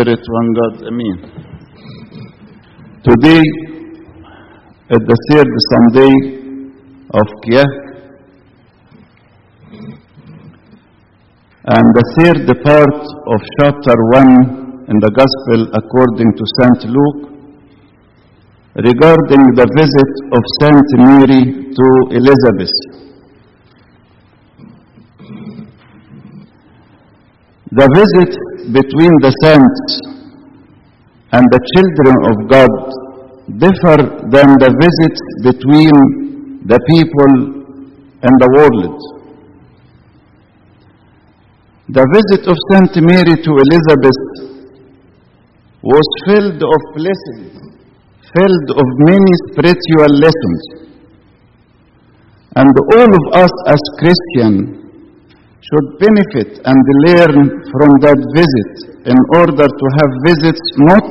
Spirit, one God, Amen. Today is the third Sunday of Kiyah, and the third part of chapter 1 in the Gospel according to St. Luke regarding the visit of Saint Mary to Elizabeth. The visit between the saints and the children of God differ than the visits between the people and the world. The visit of Saint Mary to Elizabeth was filled of blessings, filled of many spiritual lessons. And all of us as Christians should benefit and learn from that visit in order to have visits not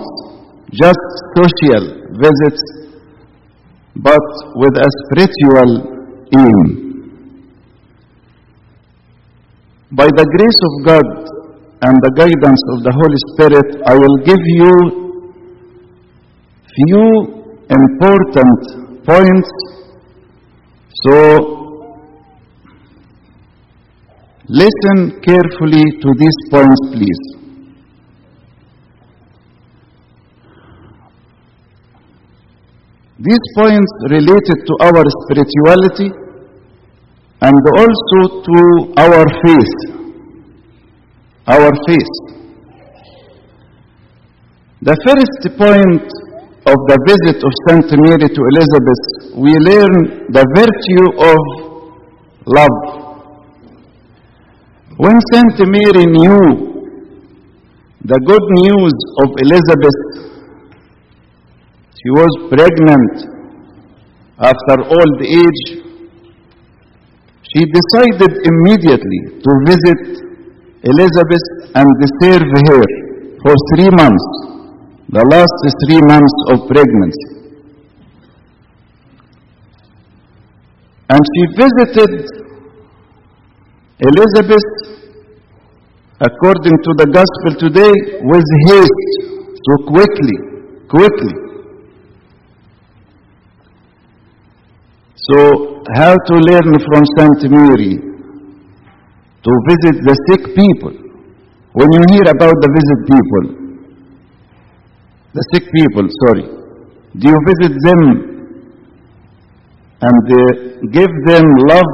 just social visits but with a spiritual aim. By the grace of God and the guidance of the Holy Spirit, I will give you few important points so Listen carefully to these points, please. These points related to our spirituality and also to our faith. Our faith. The first point of the visit of Saint Mary to Elizabeth, we learn the virtue of love. When Saint Mary knew the good news of Elizabeth, she was pregnant after old age, she decided immediately to visit Elizabeth and serve her for three months, the last three months of pregnancy. And she visited Elizabeth, according to the gospel today, with haste, so quickly, quickly. So, how to learn from Saint Mary to visit the sick people? When you hear about the visit people, the sick people, sorry, do you visit them and uh, give them love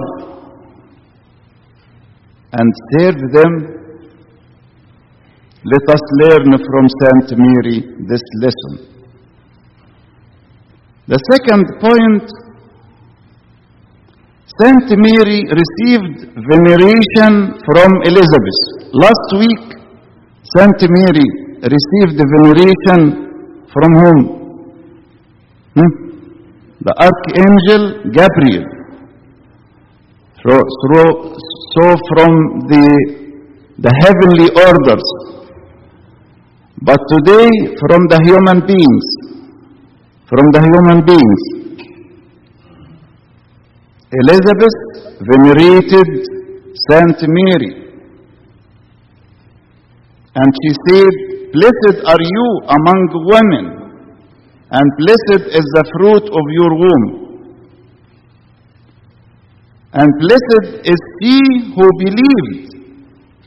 and serve them, let us learn from Saint Mary this lesson. The second point Saint Mary received veneration from Elizabeth. Last week, Saint Mary received veneration from whom? Hmm? The Archangel Gabriel. So, so from the, the heavenly orders, but today from the human beings, from the human beings. Elizabeth venerated Saint Mary, and she said, Blessed are you among women, and blessed is the fruit of your womb. And blessed is he who believed,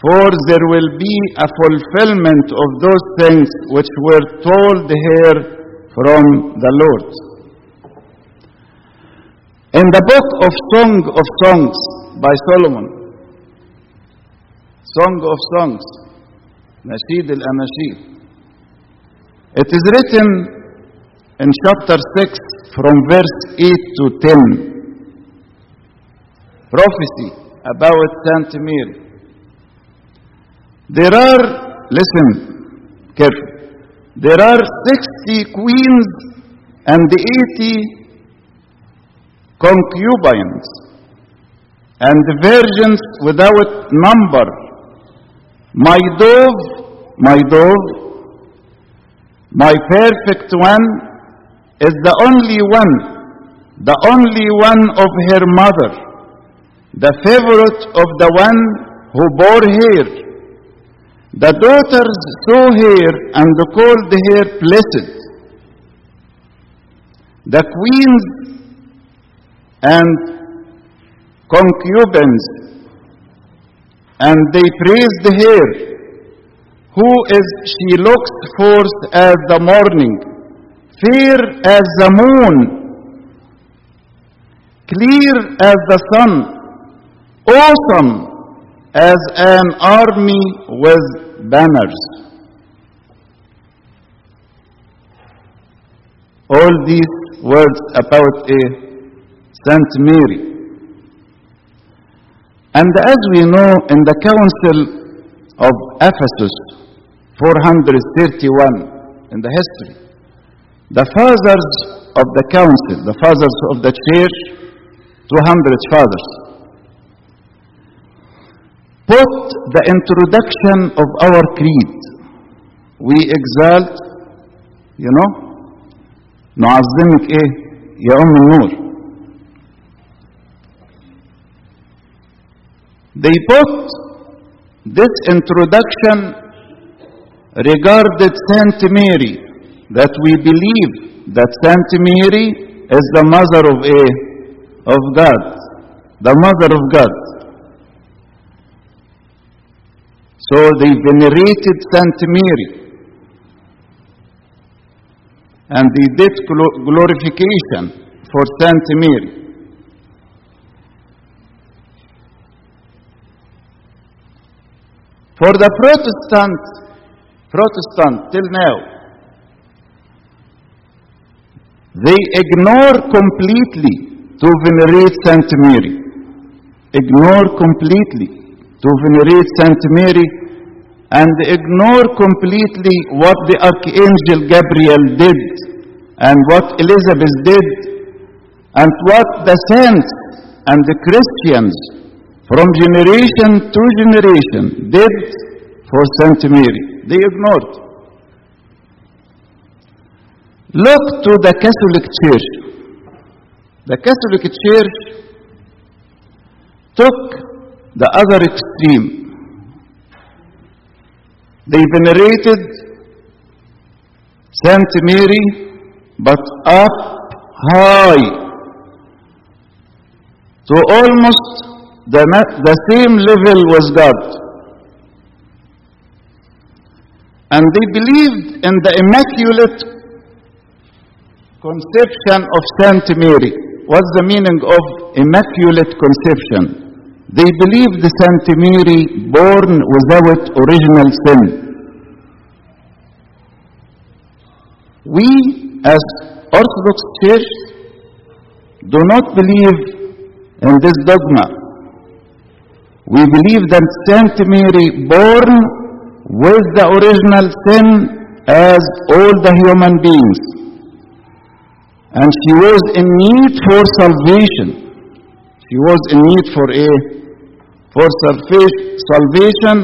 for there will be a fulfillment of those things which were told her from the Lord. In the book of Song of Songs by Solomon, Song of Songs, Nasheed al Anashid, it is written in chapter 6 from verse 8 to 10 prophecy about Saint Mary. There are, listen carefully, there are 60 queens and 80 concubines and virgins without number. My dove, my dove, my perfect one is the only one, the only one of her mother the favorite of the one who bore her, The daughters saw her and called her blessed. The queens and concubines, and they praised her, who is she looks forth as the morning, fair as the moon, clear as the sun, awesome as an army with banners. All these words about a Saint Mary. And as we know in the Council of Ephesus 431 in the history, the fathers of the council, the fathers of the church, 200 fathers, put the introduction of our creed. We exalt, you know, نعظمك ايه يا ام النور they put this introduction regarded Saint Mary that we believe that Saint Mary is the mother of a of God the mother of God So they venerated Saint Mary and they did glorification for Saint Mary. For the Protestant, Protestant till now, they ignore completely to venerate Saint Mary. Ignore completely to venerate Saint Mary and ignore completely what the Archangel Gabriel did and what Elizabeth did and what the saints and the Christians from generation to generation did for Saint Mary. They ignored. Look to the Catholic Church. The Catholic Church took the other extreme they venerated Saint Mary, but up high to almost the, the same level with God. And they believed in the immaculate conception of Saint Mary. What's the meaning of immaculate conception? They believed the Saint Mary born was without original sin. We, as Orthodox Church, do not believe in this dogma. We believe that Saint Mary born with the original sin as all the human beings. And she was in need for salvation. She was in need for a for salvation.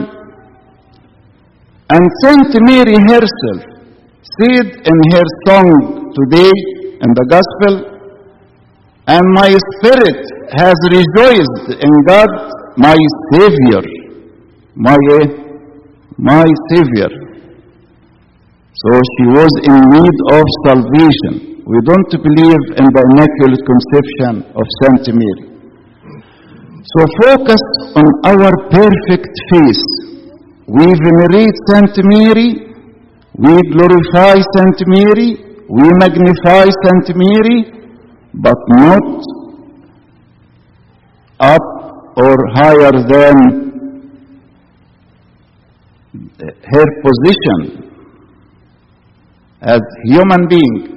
And Saint Mary herself said in her song today in the gospel, and my spirit has rejoiced in God, my Savior, my, eh, my Savior. So she was in need of salvation. We don't believe in the Immaculate Conception of Saint Mary. So focus on our perfect face. We venerate Saint Mary, we glorify Saint Mary, we magnify Saint Mary, but not up or higher than uh, her position as human being.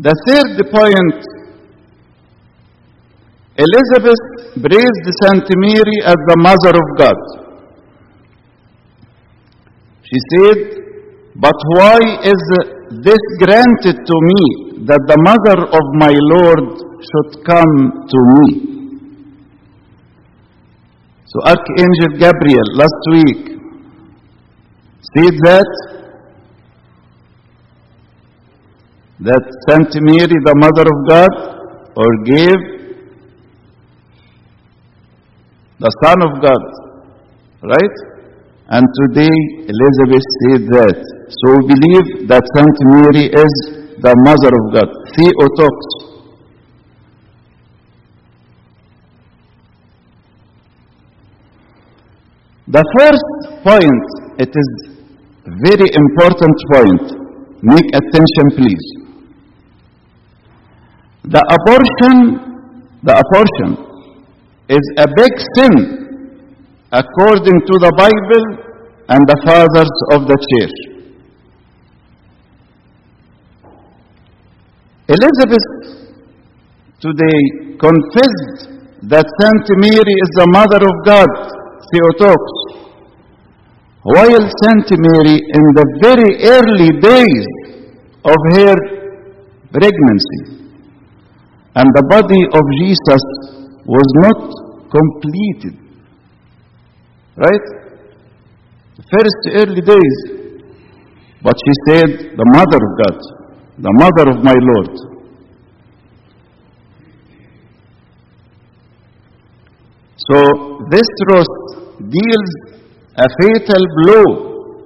The third point, Elizabeth praised Saint Mary as the mother of God. She said, But why is this granted to me that the mother of my Lord should come to me? So Archangel Gabriel last week said that that Saint Mary, the Mother of God, or gave the Son of God. Right? And today Elizabeth said that. So we believe that Saint Mary is the Mother of God. Theotokos. The first point, it is very important point. Make attention please. The abortion, the abortion is a big sin according to the Bible and the fathers of the church. Elizabeth today confessed that Saint Mary is the mother of God, Theotokos, while Saint Mary in the very early days of her pregnancy and the body of Jesus was not completed. Right? The first early days. But she said, the mother of God, the mother of my Lord. So this truth deals a fatal blow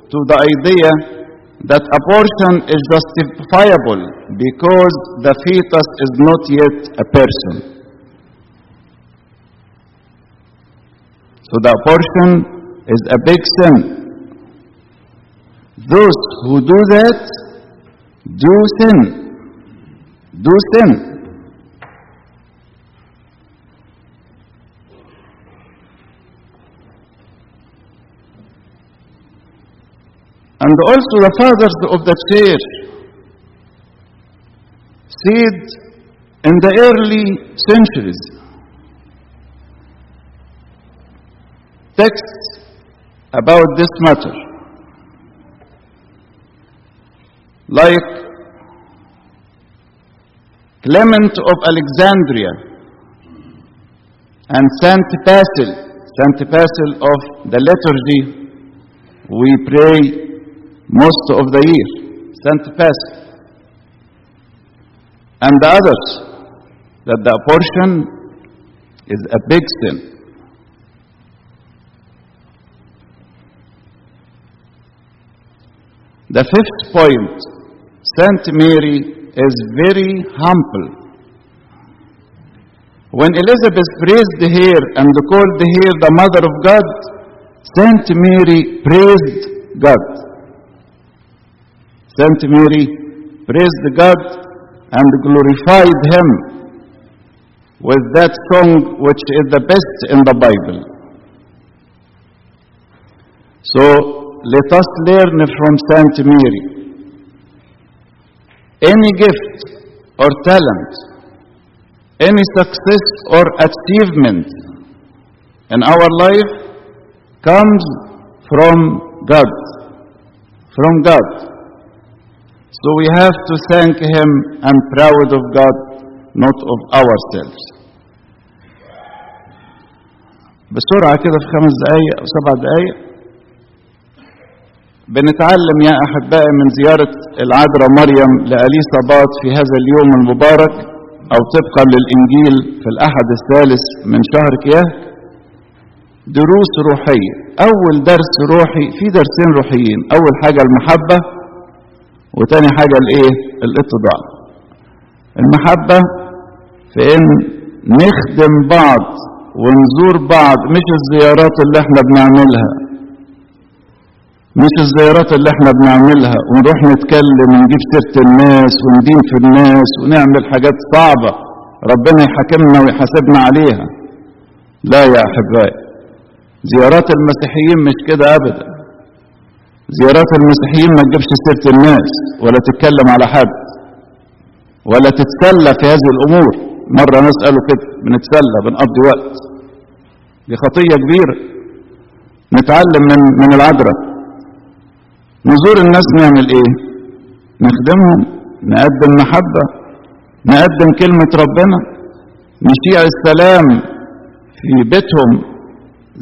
to the idea that abortion is justifiable because the fetus is not yet a person. So the abortion is a big sin. Those who do that do sin. Do sin. And also the fathers of the church said in the early centuries texts about this matter. Like Clement of Alexandria and Saint Basil, Saint Basil of the liturgy, we pray most of the year, Saint Basil. And the others, that the abortion is a big sin. The fifth point, Saint Mary is very humble. When Elizabeth praised her and called her the Mother of God, Saint Mary praised God. Saint Mary praised God and glorified Him with that song which is the best in the Bible. So let us learn from Saint Mary. Any gift or talent, any success or achievement in our life comes from God. From God. So we have to thank Him. And proud of God, not of ourselves. بسرعة كده في خمس دقايق أو سبع دقايق. بنتعلم يا أحبائي من زيارة العذراء مريم لأليصابات في هذا اليوم المبارك أو طبقا للإنجيل في الأحد الثالث من شهر كياه. دروس روحية. أول درس روحي في درسين روحيين. أول حاجة المحبة. وتاني حاجة الإيه؟ الاتضاع. المحبة في إن نخدم بعض ونزور بعض مش الزيارات اللي إحنا بنعملها. مش الزيارات اللي إحنا بنعملها. ونروح نتكلم ونجيب سيرة الناس وندين في الناس ونعمل حاجات صعبة. ربنا يحاكمنا ويحاسبنا عليها. لا يا أحبائي. زيارات المسيحيين مش كده أبدا. زيارات المسيحيين ما تجيبش سيرة الناس ولا تتكلم على حد ولا تتسلى في هذه الأمور. مرة قالوا كده بنتسلى بنقضي وقت. دي خطية كبيرة. نتعلم من من العذراء نزور الناس نعمل إيه؟ نخدمهم نقدم محبة نقدم كلمة ربنا نشيع السلام في بيتهم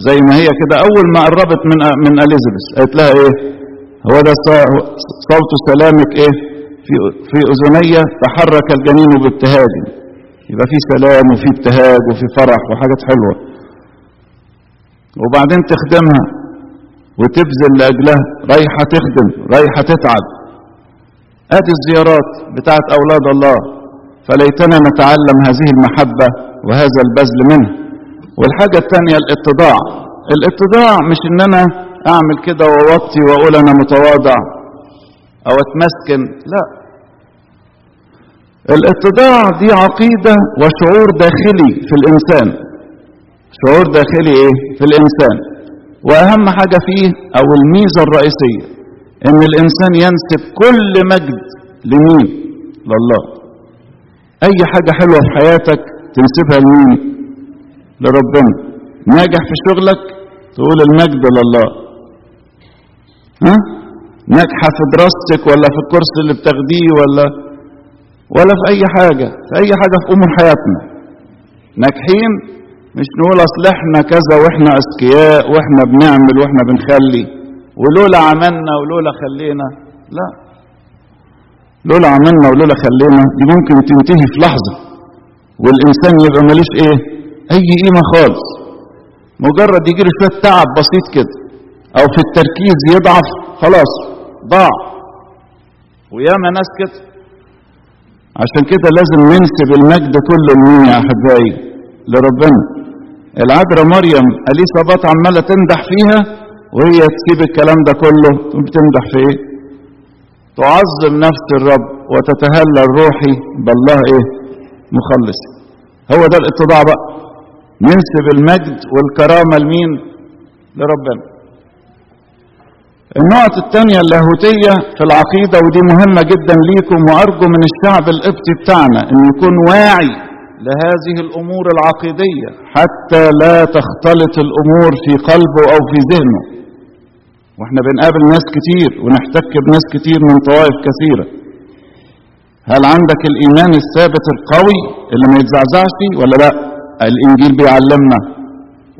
زي ما هي كده. أول ما قربت من من أليزابيث قالت لها إيه؟ هو ده صوت سلامك إيه؟ في في أذني تحرك الجنين بابتهاج يبقى في سلام وفي ابتهاج وفي فرح وحاجات حلوة. وبعدين تخدمها وتبذل لأجلها. رايحة تخدم رايحة تتعب. ادي الزيارات بتاعت أولاد الله. فليتنا نتعلم هذه المحبة وهذا البذل منه. والحاجة الثانية الاتضاع. الاتضاع مش ان أنا أعمل كده ووطي وأقول أنا متواضع أو أتمسكن لا. الاتضاع دي عقيدة وشعور داخلي في الإنسان. شعور داخلي إيه؟ في الإنسان. وأهم حاجة فيه أو الميزة الرئيسية إن الإنسان ينسب كل مجد لمين؟ لله. أي حاجة حلوة في حياتك تنسبها لمين؟ لربنا. ناجح في شغلك تقول المجد لله. ها؟ ناجحة في دراستك ولا في الكورس اللي بتاخديه ولا ولا في أي حاجة. في أي حاجة في أمور حياتنا. ناجحين؟ مش نقول أصل إحنا كذا وإحنا أذكياء وإحنا بنعمل وإحنا بنخلي. ولولا عملنا ولولا خلينا. لا. لولا عملنا ولولا خلينا دي ممكن تنتهي في لحظة. والإنسان يبقى ماليش إيه؟ أي قيمة خالص. مجرد يجي له شوية تعب بسيط كده. أو في التركيز يضعف خلاص ضاع. وياما ناس كده عشان كده لازم ننسب المجد كله لمين يا أحبائي؟ لربنا. العذراء مريم أليصابات عمالة تمدح فيها؟ وهي تسيب الكلام ده كله بتمدح في إيه؟ تعظم نفس الرب وتتهلل روحي بالله إيه؟ مخلص. هو ده الاتضاع بقى. ننسب المجد والكرامة لمين؟ لربنا. النقطة الثانية اللاهوتية في العقيدة ودي مهمة جدا ليكم وأرجو من الشعب القبطي بتاعنا أن يكون واعي لهذه الأمور العقيدية حتى لا تختلط الأمور في قلبه أو في ذهنه. وإحنا بنقابل ناس كتير ونحتك بناس كتير من طوائف كثيرة. هل عندك الإيمان الثابت القوي اللي ما يتزعزعش ولا لأ؟ الإنجيل بيعلمنا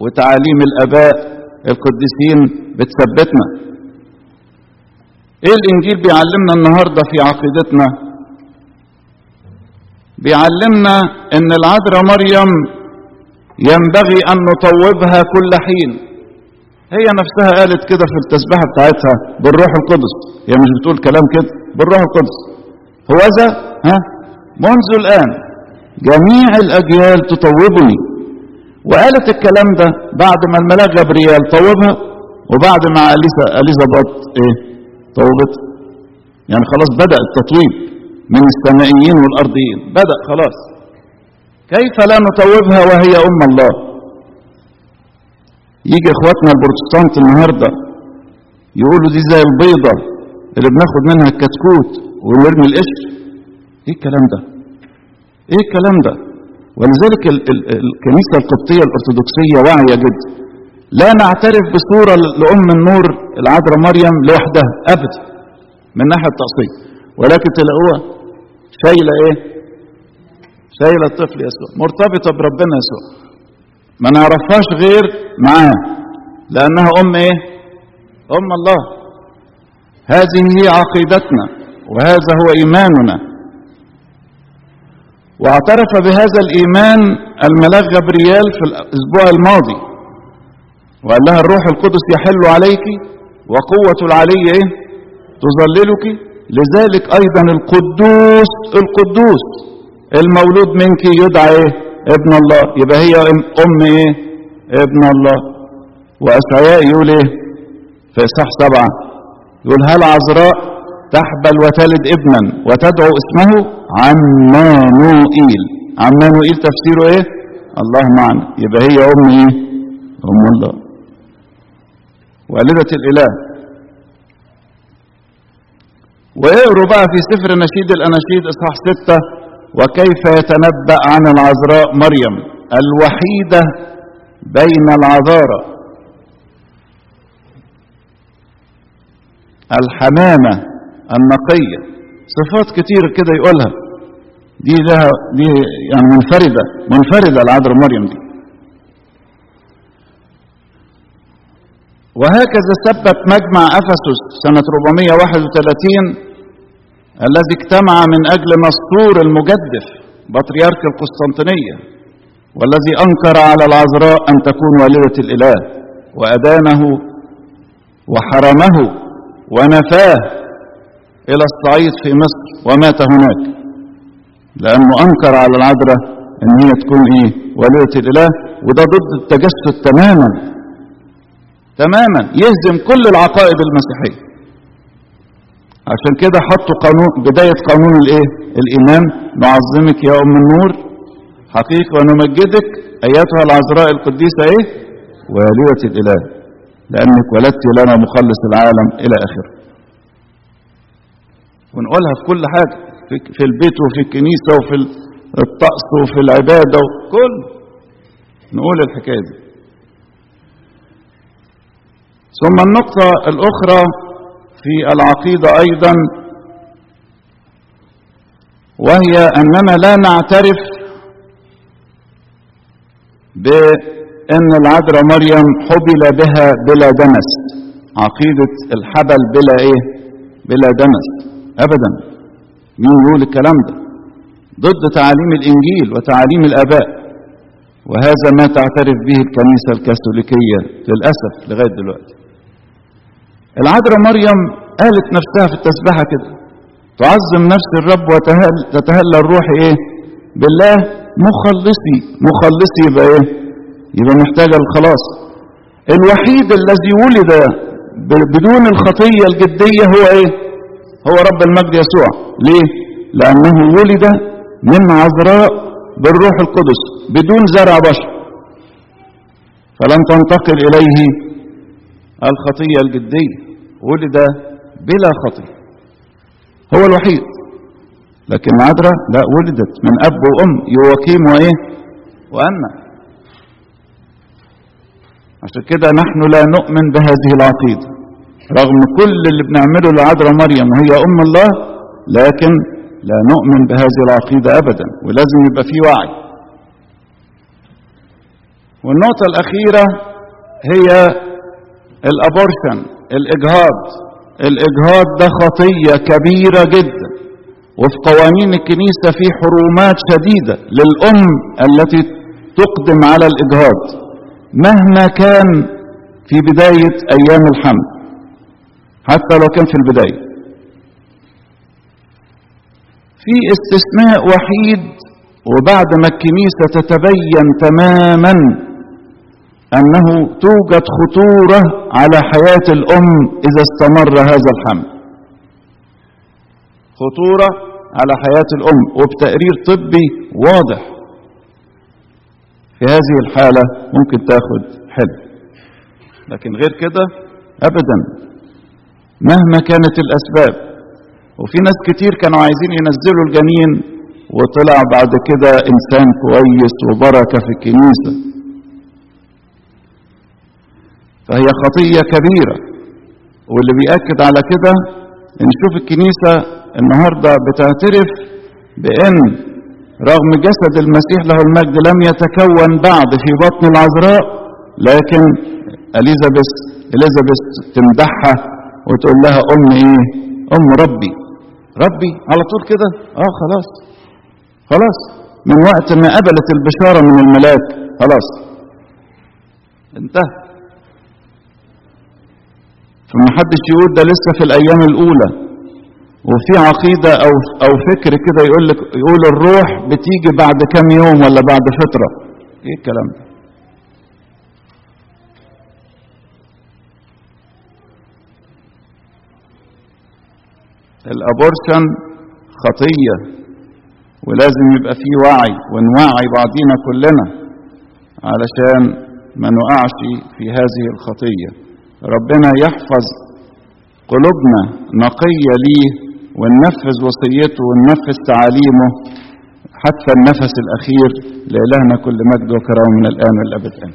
وتعاليم الآباء القديسين بتثبتنا. إيه الإنجيل بيعلمنا النهاردة في عقيدتنا؟ بيعلمنا إن العذراء مريم ينبغي أن نطوبها كل حين. هي نفسها قالت كده في التسبيحة بتاعتها بالروح القدس. هي مش بتقول كلام كده بالروح القدس. هو ذا ها؟ منذ الآن جميع الأجيال تطوبني. وقالت الكلام ده بعد ما الملاك جبريل طوبها وبعد ما اليزابات إيه؟ طوبت يعني خلاص بدأ التطويب من السمائيين والأرضيين. بدأ خلاص. كيف لا نطوبها وهي أم الله؟ يجي إخواتنا البروتستانت النهارده يقولوا دي زي البيضة اللي بناخد منها الكتكوت ونرمي القشر. إيه الكلام ده؟ إيه الكلام ده؟ ولذلك ال ال الكنيسة القبطية الأرثوذكسية واعية جدا. لا نعترف بصورة لأم النور العذراء مريم لوحدها ابدا من ناحية التقصير ولكن تلاقوها شايلة إيه؟ شايلة الطفل يسوع مرتبطة بربنا يسوع. ما نعرفهاش غير معاه لأنها أم إيه؟ أم الله. هذه هي عقيدتنا وهذا هو إيماننا. واعترف بهذا الإيمان الملاك جبريال في الأسبوع الماضي. وقال لها الروح القدس يحل عليك وقوة العلي إيه؟ تظللك. لذلك أيضا القدوس القدوس المولود منك يدعى إيه؟ ابن الله. يبقى هي أم إيه؟ ابن الله. وأسعياء يقول إيه؟ في إصحاح سبعة. يقول هل عذراء تحبل وتلد ابنا وتدعو اسمه عمانوئيل. عمانوئيل تفسيره إيه؟ الله معنا. يبقى هي أم إيه؟ أم الله. والدة الإله. واقروا بقى في سفر نشيد الأناشيد إصحاح ستة وكيف يتنبأ عن العذراء مريم؟ الوحيدة بين العذارى. الحمامة النقية. صفات كتير كده يقولها. دي لها دي يعني منفردة منفردة العذراء مريم دي. وهكذا ثبت مجمع أفسس سنة 431 الذي اجتمع من أجل نسطور المجدف بطريرك القسطنطينية والذي أنكر على العذراء أن تكون والدة الإله وأدانه وحرمه ونفاه إلى الصعيد في مصر ومات هناك لأنه أنكر على العذراء إن هي تكون إيه؟ ولية الإله وده ضد التجسد تماما. تماما. يهزم كل العقائد المسيحية. عشان كده حطوا قانون بداية قانون الإيه؟ الإيمان. نعظمك يا أم النور. حقيقة ونمجدك. أيتها العذراء القديسة إيه؟ والية الإله. لأنك ولدت لنا مخلص العالم إلى آخره. ونقولها في كل حاجة. في البيت وفي الكنيسة وفي الطقس وفي العبادة وكل. نقول الحكاية دي. ثم النقطة الأخرى في العقيدة أيضا وهي أننا لا نعترف بأن العذراء مريم حبل بها بلا دنس. عقيدة الحبل بلا إيه؟ بلا دنس. أبدا. مين يقول الكلام ده؟ ضد تعاليم الإنجيل وتعاليم الآباء. وهذا ما تعترف به الكنيسة الكاثوليكية للأسف لغاية دلوقتي. العذراء مريم قالت نفسها في التسبحة كده. تعظم نفس الرب وتتهلى الروح إيه؟ بالله. مخلصي مخلصي يبقى إيه؟ يبقى محتاجة الخلاص الوحيد الذي ولد بدون الخطية الجدية هو إيه؟ هو رب المجد يسوع. ليه؟ لأنه ولد من عذراء بالروح القدس بدون زرع بشر. فلن تنتقل إليه الخطية الجدية. ولد بلا خطية هو الوحيد. لكن عذراء لا ولدت من أب وأم يواكيم وإيه؟ وأنا عشان كده نحن لا نؤمن بهذه العقيدة. رغم كل اللي بنعمله لعذراء مريم وهي أم الله لكن لا نؤمن بهذه العقيدة أبدا. ولازم يبقى في وعي. والنقطة الأخيرة هي الأبورشن. الإجهاض. الإجهاض ده خطية كبيرة جدا. وفي قوانين الكنيسة في حرومات شديدة للأم التي تقدم على الإجهاض مهما كان في بداية أيام الحمل حتى لو كان في البداية. في استثناء وحيد وبعد ما الكنيسة تتبين تماما أنه توجد خطورة على حياة الأم إذا استمر هذا الحمل. خطورة على حياة الأم وبتقرير طبي واضح. في هذه الحالة ممكن تاخد حلم. لكن غير كده أبدا مهما كانت الأسباب. وفي ناس كتير كانوا عايزين ينزلوا الجنين وطلع بعد كده إنسان كويس وبركة في الكنيسة. فهي خطية كبيرة. واللي بيأكد على كده نشوف الكنيسة النهاردة بتعترف بأن رغم جسد المسيح له المجد لم يتكون بعد في بطن العذراء لكن إليزابيث إليزابيث تمدحها وتقول لها أم إيه؟ أم ربي. ربي؟ على طول كده؟ آه خلاص. خلاص. من وقت ما قبلت البشارة من الملاك. خلاص. انتهى. فما حدش يقول ده لسه في الأيام الأولى. وفي عقيدة أو أو فكر كده يقول لك يقول الروح بتيجي بعد كام يوم ولا بعد فترة. إيه الكلام ده؟ الأبورشن خطية ولازم يبقى فيه وعي ونوعي بعضينا كلنا علشان ما نقعش في هذه الخطية. ربنا يحفظ قلوبنا نقية ليه وننفذ وصيته وننفذ تعاليمه حتى النفس الأخير لإلهنا كل مجد وكرم من الآن والأبد. آمين.